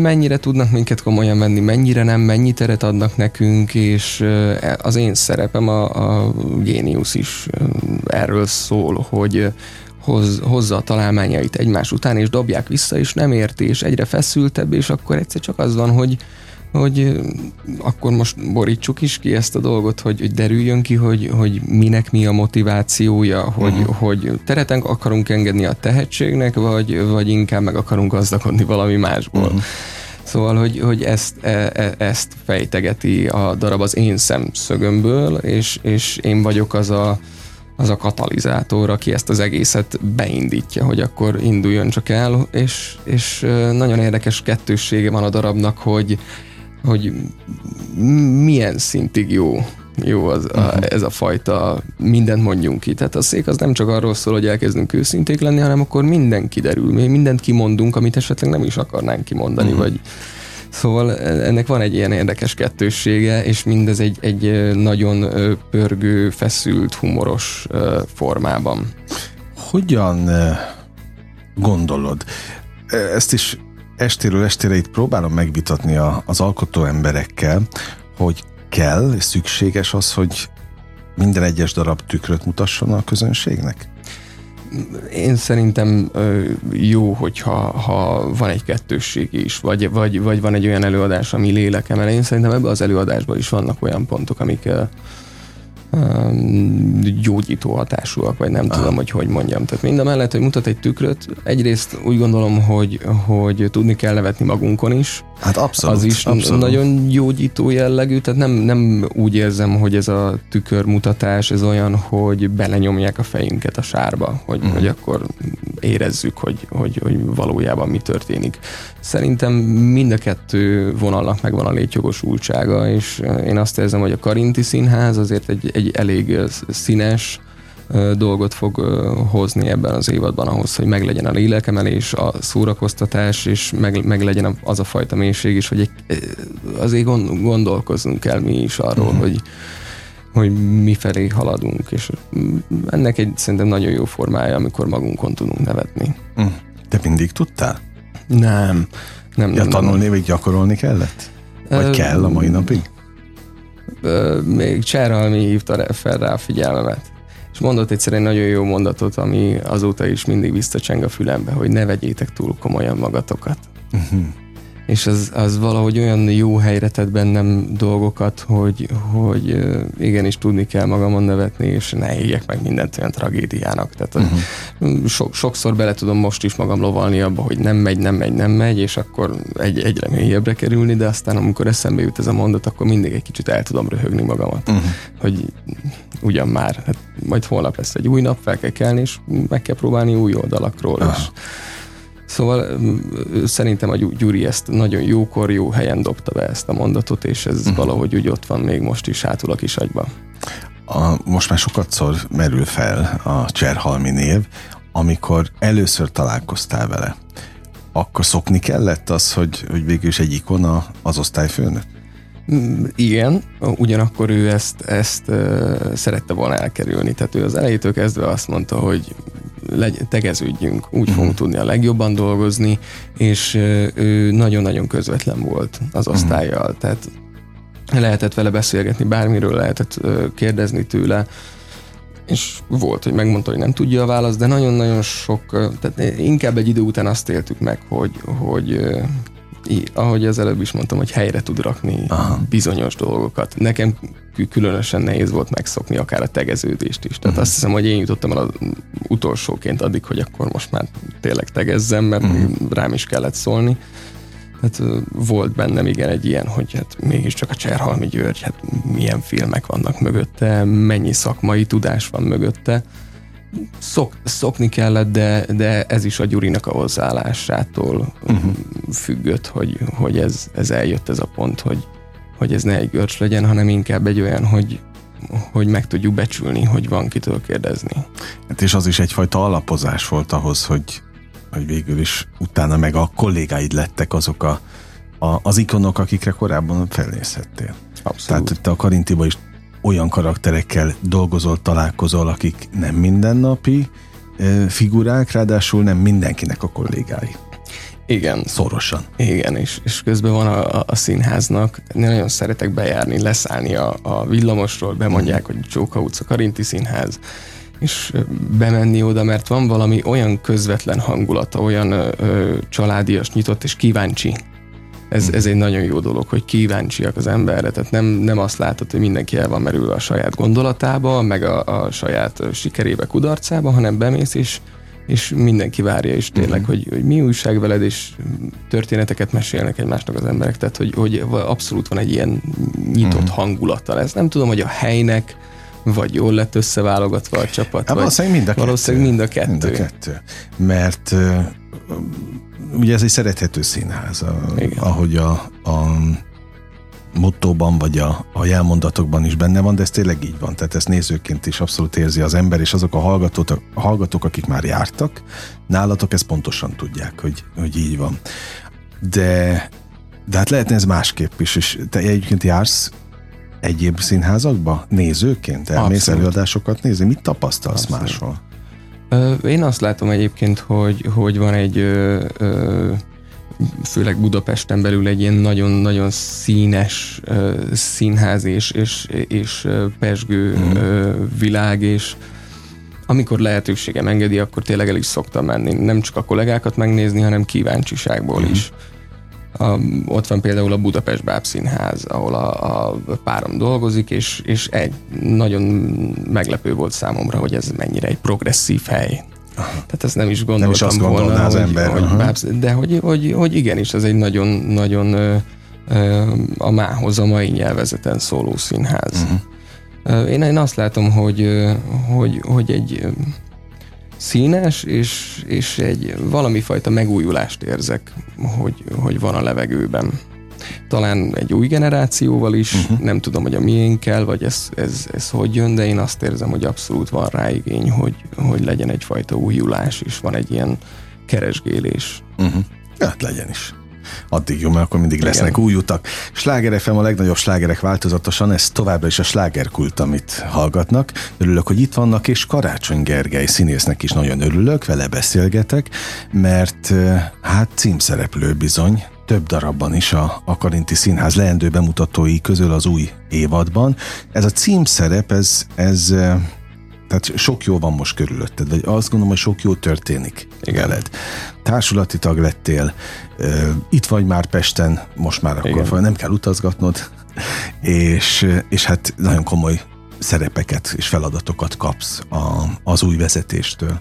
mennyire tudnak minket komolyan venni, mennyire nem, mennyi teret adnak nekünk, és ö, az én szerepem a, a géniusz is erről szól, hogy hoz, hozza a találmányait egymás után, és dobják vissza, és nem érti, és egyre feszültebb, és akkor egyszer csak az van, hogy hogy akkor most borítsuk is ki ezt a dolgot, hogy, hogy derüljön ki, hogy, hogy minek mi a motivációja, hogy, uh-huh. hogy tereten akarunk engedni a tehetségnek, vagy, vagy inkább meg akarunk gazdagodni valami másból. Uh-huh. Szóval, hogy, hogy ezt, e, e, ezt fejtegeti a darab az én szemszögömből, és, és én vagyok az a, az a katalizátor, aki ezt az egészet beindítja, hogy akkor induljon csak el, és, és nagyon érdekes kettőssége van a darabnak, hogy, hogy milyen szintig jó jó az, a, ez a fajta mindent mondjunk ki. Tehát a szék az nem csak arról szól, hogy elkezdünk őszinték lenni, hanem akkor minden kiderül. Mi mindent kimondunk, amit esetleg nem is akarnánk kimondani, uh-huh. vagy Szóval ennek van egy ilyen érdekes kettőssége, és mindez egy, egy nagyon pörgő, feszült, humoros formában. Hogyan gondolod? Ezt is estéről estére itt próbálom megvitatni a, az alkotó emberekkel, hogy kell, és szükséges az, hogy minden egyes darab tükröt mutasson a közönségnek? Én szerintem jó, hogyha ha van egy kettősség is, vagy, vagy, vagy van egy olyan előadás, ami lélekemel. Én szerintem ebben az előadásban is vannak olyan pontok, amik gyógyító hatásúak, vagy nem tudom, hogy hogy mondjam. Tehát mind a mellett, hogy mutat egy tükröt, egyrészt úgy gondolom, hogy, hogy tudni kell nevetni magunkon is, Hát abszolút. az is abszolút. nagyon gyógyító jellegű, tehát nem, nem úgy érzem, hogy ez a tükörmutatás, ez olyan, hogy belenyomják a fejünket a sárba, hogy, uh-huh. hogy akkor érezzük, hogy, hogy, hogy valójában mi történik. Szerintem mind a kettő vonalnak megvan a létjogosultsága, és én azt érzem, hogy a Karinti Színház azért egy, egy elég színes, dolgot fog hozni ebben az évadban ahhoz, hogy meglegyen a lélekemelés, a szórakoztatás, és meg, meg legyen az a fajta mélység is, hogy egy, azért gondolkoznunk kell mi is arról, uh-huh. hogy hogy mi felé haladunk, és ennek egy szerintem nagyon jó formája, amikor magunkon tudunk nevetni. Uh, te mindig tudtál? Nem. Nem, ja, nem, tanulni, nem. vagy gyakorolni kellett? Vagy kell a mai napig? Még Cserhalmi hívta fel rá a figyelmemet mondott egyszer egy nagyon jó mondatot, ami azóta is mindig visszacseng a fülembe, hogy ne vegyétek túl komolyan magatokat. Uh-huh és az, az valahogy olyan jó helyre tett bennem dolgokat, hogy, hogy igenis tudni kell magamon nevetni, és ne éljek meg mindent olyan tragédiának. Tehát uh-huh. so, sokszor bele tudom most is magam lovalni abba, hogy nem megy, nem megy, nem megy, és akkor egy, egyre mélyebbre kerülni, de aztán amikor eszembe jut ez a mondat, akkor mindig egy kicsit el tudom röhögni magamat, uh-huh. hogy ugyan már, hát majd holnap lesz egy új nap, fel kell kelni, és meg kell próbálni új oldalakról, és Szóval szerintem a Gyuri ezt nagyon jókor, jó helyen dobta be ezt a mondatot, és ez uh-huh. valahogy úgy ott van még most is hátul a kis agyba. A, most már sokatszor merül fel a Cserhalmi név, amikor először találkoztál vele, akkor szokni kellett az, hogy, hogy végül is egy ikona az osztályfőnök? Mm, igen, ugyanakkor ő ezt, ezt szerette volna elkerülni. Tehát ő az elejétől kezdve azt mondta, hogy legy, tegeződjünk, úgy uh-huh. fogunk tudni a legjobban dolgozni, és ő nagyon-nagyon közvetlen volt az mhm. osztályjal, uh-huh. tehát lehetett vele beszélgetni, bármiről lehetett kérdezni tőle, és volt, hogy megmondta, hogy nem tudja a választ, de nagyon-nagyon sok, tehát inkább egy idő után azt éltük meg, hogy, hogy ahogy az előbb is mondtam, hogy helyre tud rakni Aha. bizonyos dolgokat. Nekem különösen nehéz volt megszokni akár a tegeződést is. Tehát uh-huh. azt hiszem, hogy én jutottam el az utolsóként addig, hogy akkor most már tényleg tegezzem, mert uh-huh. rám is kellett szólni. Tehát volt bennem igen egy ilyen, hogy hát mégiscsak a Cserhalmi György, hát milyen filmek vannak mögötte, mennyi szakmai tudás van mögötte szok, szokni kellett, de, de ez is a Gyurinak a hozzáállásától uh-huh. függött, hogy, hogy ez, ez eljött ez a pont, hogy, hogy ez ne egy görcs legyen, hanem inkább egy olyan, hogy, hogy meg tudjuk becsülni, hogy van kitől kérdezni. Hát és az is egyfajta alapozás volt ahhoz, hogy, hogy végül is utána meg a kollégáid lettek azok a, a, az ikonok, akikre korábban felnézhettél. Abszolút. Tehát te a Karintiba is olyan karakterekkel dolgozol, találkozol, akik nem mindennapi figurák, ráadásul nem mindenkinek a kollégái. Igen. Szorosan. Igen, és, és közben van a, a, színháznak, én nagyon szeretek bejárni, leszállni a, a villamosról, bemondják, hogy Csóka utca, Karinti színház, és bemenni oda, mert van valami olyan közvetlen hangulata, olyan ö, családias, nyitott és kíváncsi ez, ez egy nagyon jó dolog, hogy kíváncsiak az emberre, tehát nem, nem azt látod, hogy mindenki el van merülve a saját gondolatába, meg a, a saját sikerébe, kudarcába, hanem bemész és és mindenki várja is tényleg, uh-huh. hogy, hogy mi újság veled, és történeteket mesélnek egymásnak az emberek, tehát hogy, hogy abszolút van egy ilyen nyitott uh-huh. hangulata. Ez nem tudom, hogy a helynek, vagy jól lett összeválogatva a csapat. Hát valószínűleg mind a kettő. Valószínűleg mind a kettő. Mind a kettő. Mert ugye ez egy szerethető színház, a, ahogy a, a mottóban vagy a, a jelmondatokban is benne van, de ez tényleg így van. Tehát ezt nézőként is abszolút érzi az ember, és azok a hallgatók, a hallgatók akik már jártak, nálatok ezt pontosan tudják, hogy, hogy így van. De, de hát lehetne ez másképp is, és te egyébként jársz egyéb színházakba nézőként? Elmész Abszolút. előadásokat nézni? Mit tapasztalsz Abszolút. máshol? Én azt látom egyébként, hogy, hogy van egy ö, ö, főleg Budapesten belül egy ilyen nagyon-nagyon színes ö, színház és, és, és pesgő mm. ö, világ, és amikor lehetőségem engedi, akkor tényleg el is szoktam menni. Nem csak a kollégákat megnézni, hanem kíváncsiságból mm. is. A, ott van például a Budapest Bábszínház, ahol a, a párom dolgozik, és, és egy nagyon meglepő volt számomra, hogy ez mennyire egy progresszív hely. Tehát ezt nem is gondoltam nem is azt volna, az hogy, ember. Hogy bábsz, de hogy, hogy, hogy igenis, ez egy nagyon, nagyon ö, ö, a mához, a mai nyelvezeten szóló színház. Uh-huh. Én, én azt látom, hogy, hogy, hogy egy színes, és, és egy valami fajta megújulást érzek, hogy, hogy van a levegőben. talán egy új generációval is, uh-huh. nem tudom, hogy a miénkkel, vagy ez, ez, ez hogy jön, de én azt érzem, hogy abszolút van rá igény, hogy, hogy legyen egyfajta újulás, és van egy ilyen keresgélés. Uh-huh. Hát legyen is addig jó, mert akkor mindig Igen. lesznek új utak. Sláger FM a legnagyobb slágerek változatosan, ez továbbra is a slágerkult, amit hallgatnak. Örülök, hogy itt vannak, és Karácsony Gergely színésznek is nagyon örülök, vele beszélgetek, mert hát címszereplő bizony, több darabban is a, a Karinti Színház leendő bemutatói közül az új évadban. Ez a címszerep, ez, ez tehát sok jó van most körülötted, vagy azt gondolom, hogy sok jó történik Igen. veled. Társulati tag lettél, itt vagy már Pesten, most már akkor Igen. nem kell utazgatnod, és, és hát nagyon komoly szerepeket és feladatokat kapsz a, az új vezetéstől.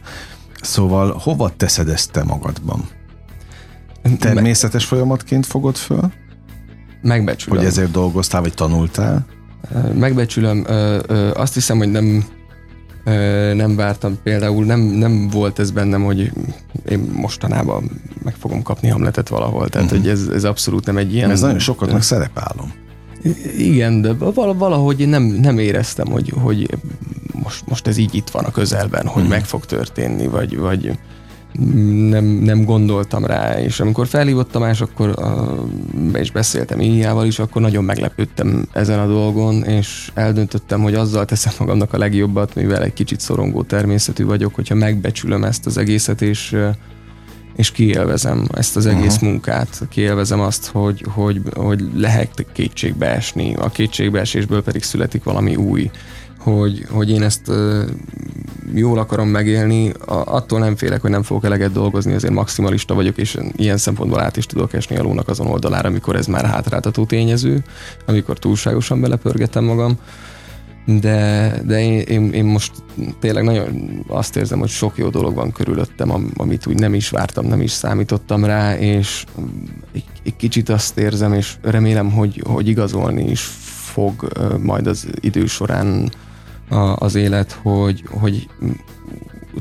Szóval hova teszed ezt te magadban? Természetes folyamatként fogod föl? Megbecsülöm. Hogy ezért dolgoztál, vagy tanultál? Megbecsülöm. Azt hiszem, hogy nem nem vártam például, nem, nem volt ez bennem, hogy én mostanában meg fogom kapni Hamletet valahol, tehát uh-huh. hogy ez, ez abszolút nem egy ilyen... Ez nagyon sokaknak szerepálom. Igen, de valahogy nem, nem éreztem, hogy, hogy most, most ez így itt van a közelben, hogy uh-huh. meg fog történni, vagy, vagy nem, nem gondoltam rá, és amikor felhívott Tamás, akkor uh, és beszéltem Íjával is, akkor nagyon meglepődtem ezen a dolgon, és eldöntöttem, hogy azzal teszem magamnak a legjobbat, mivel egy kicsit szorongó természetű vagyok, hogyha megbecsülöm ezt az egészet, és és kiélvezem ezt az egész uh-huh. munkát, kiélvezem azt, hogy, hogy, hogy lehet kétségbe esni, a kétségbeesésből pedig születik valami új, hogy, hogy én ezt jól akarom megélni, attól nem félek, hogy nem fogok eleget dolgozni, azért maximalista vagyok, és ilyen szempontból át is tudok esni a lónak azon oldalára, amikor ez már hátráltató tényező, amikor túlságosan belepörgetem magam. De, de én, én, én most tényleg nagyon azt érzem, hogy sok jó dolog van körülöttem, amit úgy nem is vártam, nem is számítottam rá, és egy, egy kicsit azt érzem, és remélem, hogy, hogy igazolni is fog majd az idő során a, az élet, hogy, hogy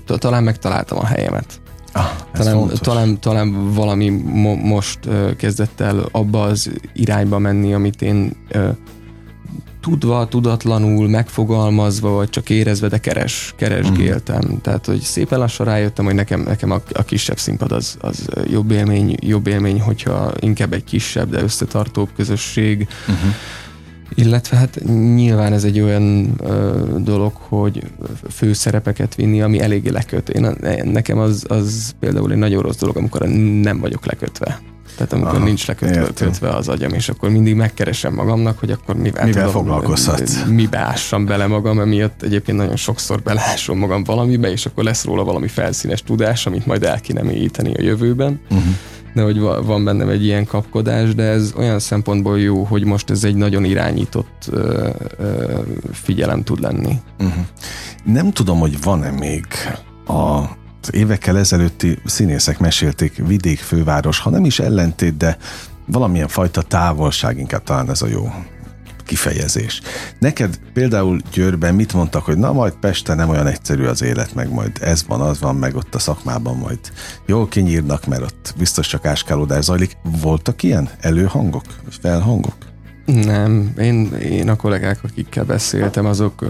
talán megtaláltam a helyemet. Ah, talán, talán, talán valami mo- most uh, kezdett el abba az irányba menni, amit én uh, tudva, tudatlanul, megfogalmazva, vagy csak érezve, de keres, keresgéltem. Mm. Tehát, hogy szépen lassan rájöttem, hogy nekem, nekem a, a kisebb színpad az, az jobb élmény, jobb élmény, hogyha inkább egy kisebb, de összetartóbb közösség. Uh-huh illetve hát nyilván ez egy olyan ö, dolog, hogy főszerepeket vinni, ami eléggé leköt. Én, nekem az, az például egy nagyon rossz dolog, amikor nem vagyok lekötve. Tehát amikor Aha, nincs lekötve kötve az agyam, és akkor mindig megkeresem magamnak, hogy akkor mivel, mivel tudom, foglalkozhatsz. Mibe ássam bele magam, emiatt egyébként nagyon sokszor belásom magam valamibe, és akkor lesz róla valami felszínes tudás, amit majd el kéne mélyíteni a jövőben. Uh-huh de hogy van bennem egy ilyen kapkodás, de ez olyan szempontból jó, hogy most ez egy nagyon irányított ö, ö, figyelem tud lenni. Uh-huh. Nem tudom, hogy van-e még a az évekkel ezelőtti színészek mesélték vidék főváros, ha nem is ellentét, de valamilyen fajta távolság, inkább talán ez a jó kifejezés. Neked például Győrben mit mondtak, hogy na majd Pesten nem olyan egyszerű az élet, meg majd ez van, az van, meg ott a szakmában majd jól kinyírnak, mert ott biztos csak áskálódás zajlik. Voltak ilyen előhangok, felhangok? Nem, én, én a kollégák, akikkel beszéltem, azok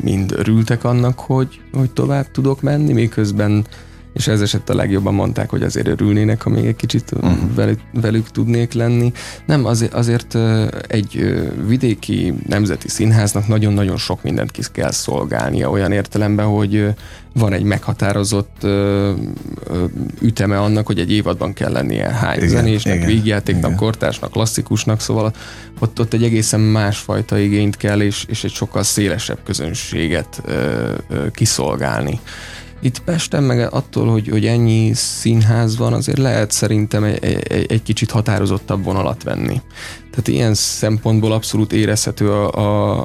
mind örültek annak, hogy, hogy tovább tudok menni, miközben és ez eset a legjobban mondták, hogy azért örülnének, ha még egy kicsit uh-huh. velük, velük tudnék lenni. Nem, azért, azért egy vidéki nemzeti színháznak nagyon-nagyon sok mindent ki kell szolgálnia, olyan értelemben, hogy van egy meghatározott üteme annak, hogy egy évadban kell lennie hány igen, zenésnek, igen, vígjátéknak, igen. kortársnak, klasszikusnak, szóval ott, ott egy egészen másfajta igényt kell, és, és egy sokkal szélesebb közönséget ö, ö, kiszolgálni. Itt Pesten meg attól, hogy, hogy ennyi színház van, azért lehet szerintem egy, egy, egy kicsit határozottabb vonalat venni. Tehát ilyen szempontból abszolút érezhető a, a,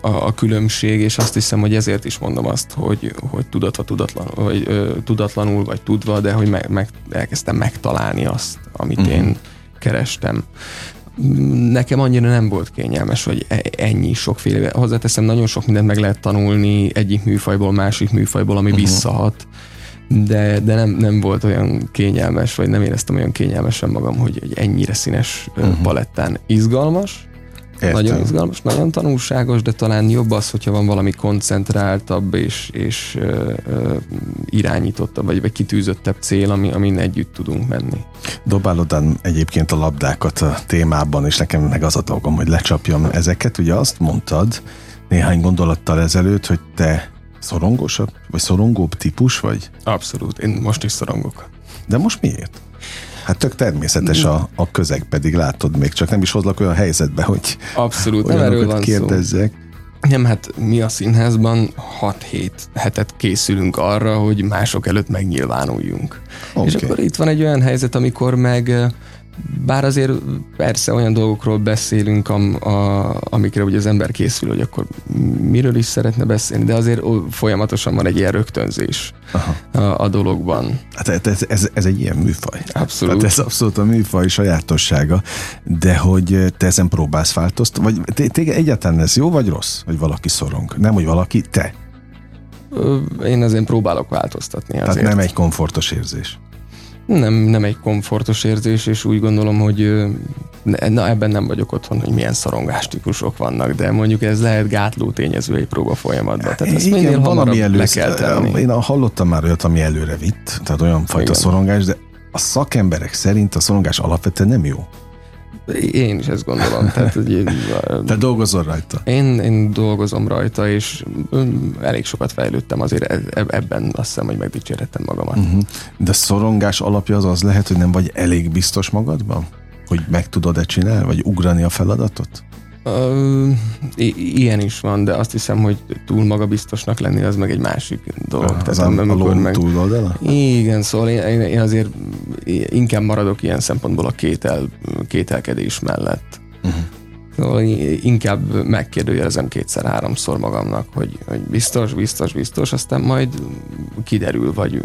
a, a különbség, és azt hiszem, hogy ezért is mondom azt, hogy, hogy tudatva, tudatlan, vagy, ö, tudatlanul, vagy tudva, de hogy meg, meg, elkezdtem megtalálni azt, amit uh-huh. én kerestem nekem annyira nem volt kényelmes, hogy e- ennyi sokféle. Hozzáteszem, nagyon sok mindent meg lehet tanulni egyik műfajból, másik műfajból, ami uh-huh. visszahat de, de nem, nem volt olyan kényelmes, vagy nem éreztem olyan kényelmesen magam, hogy egy ennyire színes uh-huh. palettán izgalmas, Értem. Nagyon izgalmas, nagyon tanulságos, de talán jobb az, hogyha van valami koncentráltabb és, és ö, ö, irányítottabb, vagy, vagy kitűzöttebb cél, ami, amin együtt tudunk menni. Dobálod egyébként a labdákat a témában, és nekem meg az a dolgom, hogy lecsapjam ezeket. Ugye azt mondtad néhány gondolattal ezelőtt, hogy te szorongósabb, vagy szorongóbb típus vagy? Abszolút, én most is szorongok. De most miért? Hát tök természetes a, a közeg, pedig látod, még csak nem is hozlak olyan helyzetbe, hogy Abszolút, nem erről van kérdezzek. Szó. Nem, hát mi a színházban 6-7 hetet készülünk arra, hogy mások előtt megnyilvánuljunk. Okay. És akkor itt van egy olyan helyzet, amikor meg bár azért persze olyan dolgokról beszélünk, am, a, amikre ugye az ember készül, hogy akkor miről is szeretne beszélni, de azért folyamatosan van egy ilyen rögtönzés a, a dologban. Hát ez, ez, ez egy ilyen műfaj. Abszolút. Hát ez abszolút a műfaj sajátossága, de hogy te ezen próbálsz változtatni, vagy téged egyáltalán ez jó vagy rossz, hogy valaki szorong? Nem, hogy valaki, te. Én azért próbálok változtatni. Azért. Tehát nem egy komfortos érzés. Nem, nem egy komfortos érzés, és úgy gondolom, hogy na ebben nem vagyok otthon, hogy milyen szorongás típusok vannak, de mondjuk ez lehet gátló tényező egy próba folyamatban. Tehát ezt Igen, minél van, ami elő, le kell tenni. Én hallottam már olyat, ami előre vitt, tehát olyan fajta Igen. szorongás, de a szakemberek szerint a szorongás alapvetően nem jó. Én is ezt gondolom. Tehát, hogy én, Te dolgozol rajta? Én, én dolgozom rajta, és elég sokat fejlődtem azért e, e, ebben azt hiszem, hogy megdicsérhettem magamat. Uh-huh. De szorongás alapja az az lehet, hogy nem vagy elég biztos magadban? Hogy meg tudod-e csinálni, vagy ugrani a feladatot? Uh, ilyen is van, de azt hiszem, hogy túl magabiztosnak lenni az meg egy másik dolog. Ah, Tehát, a, a meg... túloldala? Igen, szóval én, én azért inkább maradok ilyen szempontból a kétel, kételkedés mellett. Uh-huh. Szóval inkább megkérdőjelezem kétszer-háromszor magamnak, hogy, hogy biztos, biztos, biztos, aztán majd kiderül, vagy,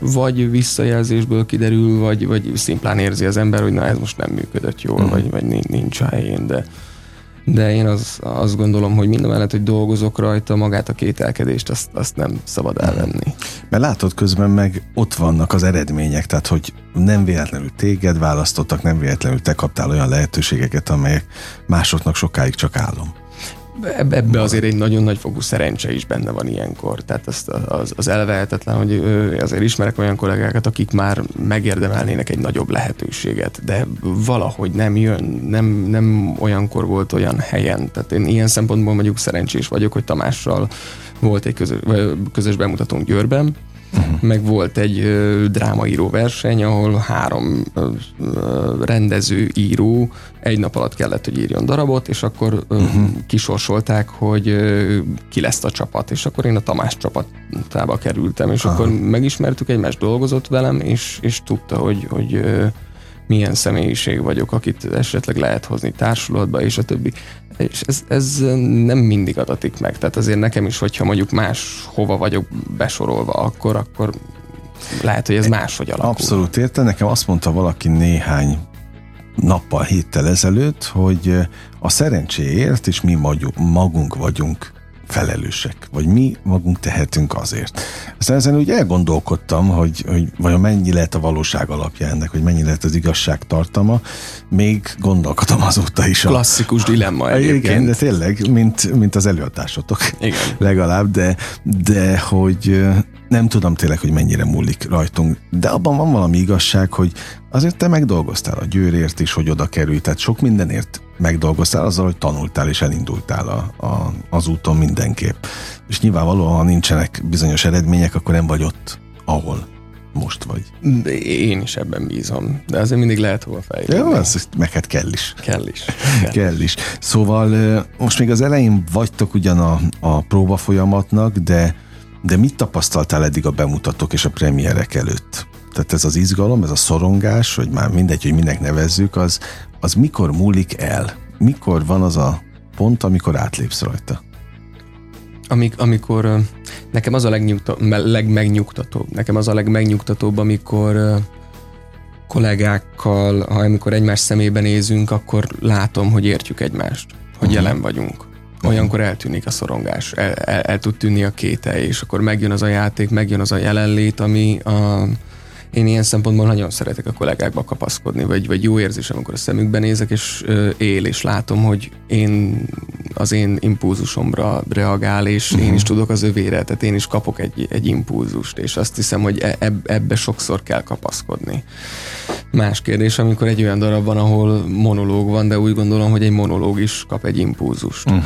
vagy visszajelzésből kiderül, vagy, vagy szimplán érzi az ember, hogy na ez most nem működött jól, uh-huh. vagy, vagy nincs a helyén, de de én az, azt gondolom, hogy minden mellett, hogy dolgozok rajta, magát a kételkedést, azt, azt nem szabad elvenni. Mert látod közben meg ott vannak az eredmények, tehát hogy nem véletlenül téged választottak, nem véletlenül te kaptál olyan lehetőségeket, amelyek másoknak sokáig csak állom. Ebbe azért egy nagyon nagy fokú szerencse is benne van ilyenkor. Tehát az, az, az elvehetetlen, hogy azért ismerek olyan kollégákat, akik már megérdemelnének egy nagyobb lehetőséget, de valahogy nem jön, nem, nem olyankor volt olyan helyen. Tehát én ilyen szempontból mondjuk szerencsés vagyok, hogy Tamással volt egy közös, közös bemutatónk Győrben. Meg volt egy ö, drámaíró verseny, ahol három ö, ö, rendező, író egy nap alatt kellett, hogy írjon darabot, és akkor ö, uh-huh. kisorsolták, hogy ö, ki lesz a csapat, és akkor én a Tamás csapatába kerültem, és uh-huh. akkor megismertük egymást, dolgozott velem, és, és tudta, hogy, hogy ö, milyen személyiség vagyok, akit esetleg lehet hozni társulatba, és a többi. És ez, ez nem mindig adatik meg. Tehát azért nekem is, hogyha mondjuk más hova vagyok besorolva, akkor, akkor lehet, hogy ez máshogy alakul. Abszolút érte. Nekem azt mondta valaki néhány nappal, héttel ezelőtt, hogy a szerencséért is mi magunk vagyunk felelősek, vagy mi magunk tehetünk azért. Aztán ezen úgy elgondolkodtam, hogy, hogy vajon mennyi lehet a valóság alapja ennek, hogy mennyi lehet az igazság tartama, még gondolkodom azóta is. A, Klasszikus dilemma egyébként. Igen, de tényleg, mint, mint az előadásotok. Igen. Legalább, de, de hogy nem tudom tényleg, hogy mennyire múlik rajtunk, de abban van valami igazság, hogy azért te megdolgoztál a győrért is, hogy oda kerülj, tehát sok mindenért megdolgoztál azzal, hogy tanultál és elindultál a, a, az úton mindenképp. És nyilvánvalóan, ha nincsenek bizonyos eredmények, akkor nem vagy ott, ahol most vagy. Én is ebben bízom, de azért mindig lehet hova fejlődni. Jó, meg hát kell is. Kell is. Kell, kell is. Szóval most még az elején vagytok ugyan a, a próba folyamatnak, de, de mit tapasztaltál eddig a bemutatók és a premierek előtt? Tehát ez az izgalom, ez a szorongás, hogy már mindegy, hogy minek nevezzük, az, az mikor múlik el? Mikor van az a pont, amikor átlépsz rajta? Amik, amikor nekem az a legmegnyugtatóbb, nekem az a legmegnyugtatóbb, amikor kollégákkal, ha amikor egymás szemébe nézünk, akkor látom, hogy értjük egymást, hogy uh-huh. jelen vagyunk. Olyankor eltűnik a szorongás, el, el, el tud tűnni a kétel, és akkor megjön az a játék, megjön az a jelenlét, ami a, én ilyen szempontból nagyon szeretek a kollégákba kapaszkodni, vagy, vagy jó érzés, amikor a szemükben nézek, és ö, él, és látom, hogy én az én impulzusomra reagál, és uh-huh. én is tudok az övére, tehát én is kapok egy, egy impulzust, és azt hiszem, hogy e, eb, ebbe sokszor kell kapaszkodni. Más kérdés, amikor egy olyan darab van, ahol monológ van, de úgy gondolom, hogy egy monológ is kap egy impulzust. Uh-huh.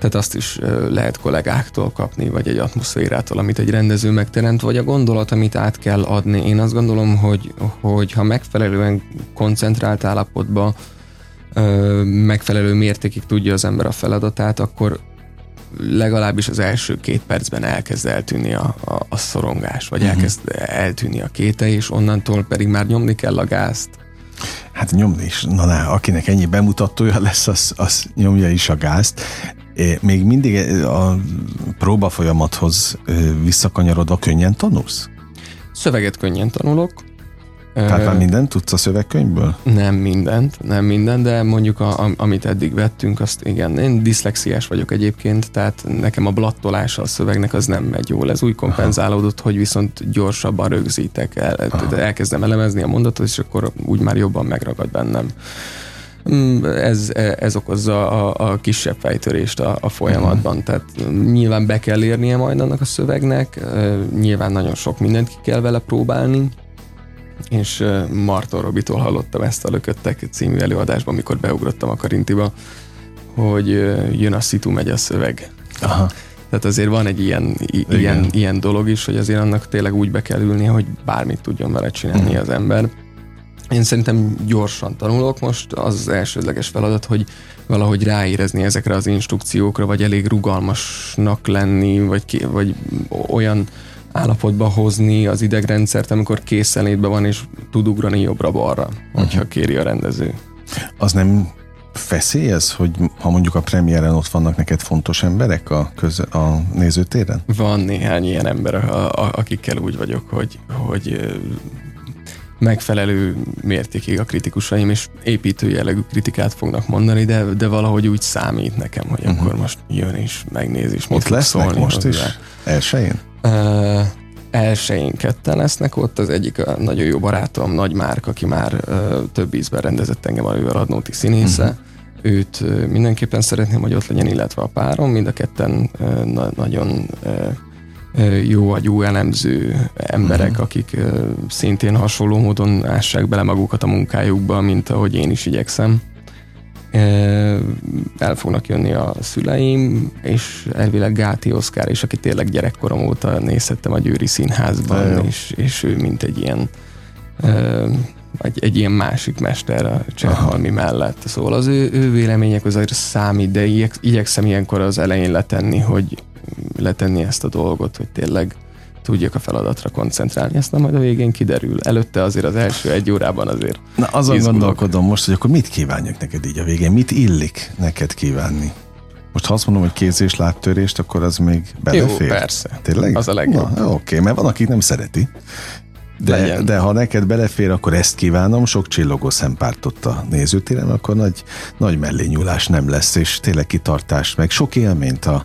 Tehát azt is lehet kollégáktól kapni, vagy egy atmoszférától, amit egy rendező megteremt, vagy a gondolat, amit át kell adni. Én azt gondolom, hogy, hogy ha megfelelően koncentrált állapotban megfelelő mértékig tudja az ember a feladatát, akkor legalábbis az első két percben elkezd eltűnni a, a, a szorongás, vagy uh-huh. elkezd eltűnni a kéte, és onnantól pedig már nyomni kell a gázt. Hát nyomni is. Na, na akinek ennyi bemutatója lesz, az, az nyomja is a gázt. Még mindig a próba folyamathoz visszakanyarodva könnyen tanulsz? Szöveget könnyen tanulok, tehát már mindent tudsz a szövegkönyvből? Nem mindent, nem mindent, de mondjuk a, a, amit eddig vettünk, azt igen. Én diszlexiás vagyok egyébként, tehát nekem a blattolása a szövegnek az nem megy jól. Ez úgy kompenzálódott, Aha. hogy viszont gyorsabban rögzítek, el, elkezdem elemezni a mondatot, és akkor úgy már jobban megragad bennem. Mm, ez, ez okozza a, a kisebb fejtörést a, a folyamatban. Uh-huh. Tehát nyilván be kell érnie majd annak a szövegnek, nyilván nagyon sok mindent ki kell vele próbálni, és Marton Robitól hallottam ezt a Lököttek című előadásban, amikor beugrottam a Karintiba, hogy jön a szitu, megy a szöveg. Aha. Tehát azért van egy ilyen, ilyen, ilyen dolog is, hogy azért annak tényleg úgy be kell ülni, hogy bármit tudjon vele csinálni uh-huh. az ember. Én szerintem gyorsan tanulok most, az az elsődleges feladat, hogy valahogy ráérezni ezekre az instrukciókra, vagy elég rugalmasnak lenni, vagy, ki, vagy olyan állapotba hozni az idegrendszert, amikor készenlétbe van, és tud ugrani jobbra-balra, uh-huh. hogyha kéri a rendező. Az nem feszélyez, hogy ha mondjuk a premiéren ott vannak neked fontos emberek a, köz, a nézőtéren? Van néhány ilyen ember, a, a, akikkel úgy vagyok, hogy, hogy megfelelő mértékig a kritikusaim, és építő jellegű kritikát fognak mondani, de, de valahogy úgy számít nekem, hogy uh-huh. akkor most jön és megnéz, és most lesznek szólni most hozzá. is? Elsőjén? Uh, elsőjén ketten lesznek ott, az egyik a nagyon jó barátom, Nagy Márk, aki már uh, több ízben rendezett engem a Radnóti színésze. Uh-huh. Őt uh, mindenképpen szeretném, hogy ott legyen, illetve a párom, mind a ketten uh, na- nagyon uh, jó agyú elemző emberek, uh-huh. akik szintén hasonló módon ássák bele magukat a munkájukba, mint ahogy én is igyekszem el fognak jönni a szüleim, és elvileg Gáti Oszkár is, aki tényleg gyerekkorom óta nézhettem a Győri Színházban, és, és ő mint egy ilyen egy, egy ilyen másik mester a Csehalmi mellett. Szóval az ő, ő vélemények azért számít, de igyekszem ilyenkor az elején letenni, hogy letenni ezt a dolgot, hogy tényleg tudjak a feladatra koncentrálni, aztán majd a végén kiderül. Előtte azért az első egy órában azért Na azon izgulok. gondolkodom most, hogy akkor mit kívánjak neked így a végén? Mit illik neked kívánni? Most ha azt mondom, hogy kézés láttörést, akkor az még belefér? Jó, persze. Tényleg? Az a legjobb. Na, oké, mert van, aki nem szereti. De, de ha neked belefér, akkor ezt kívánom, sok csillogó szempártot a nézőtéren, akkor nagy, nagy mellényúlás nem lesz, és tényleg kitartás, meg sok élményt a,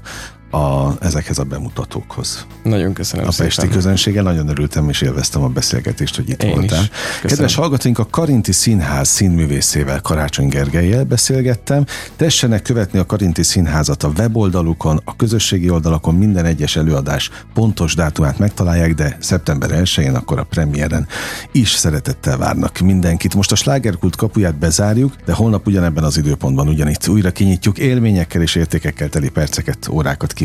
a, ezekhez a bemutatókhoz. Nagyon köszönöm A szépen. pesti közönséggel nagyon örültem és élveztem a beszélgetést, hogy itt Én voltál. Kedves hallgatóink, a Karinti Színház színművészével Karácsony Gergelyel beszélgettem. Tessenek követni a Karinti Színházat a weboldalukon, a közösségi oldalakon minden egyes előadás pontos dátumát megtalálják, de szeptember 1-én akkor a premiéren is szeretettel várnak mindenkit. Most a slágerkult kapuját bezárjuk, de holnap ugyanebben az időpontban ugyanitt újra kinyitjuk élményekkel és értékekkel teli perceket, órákat ki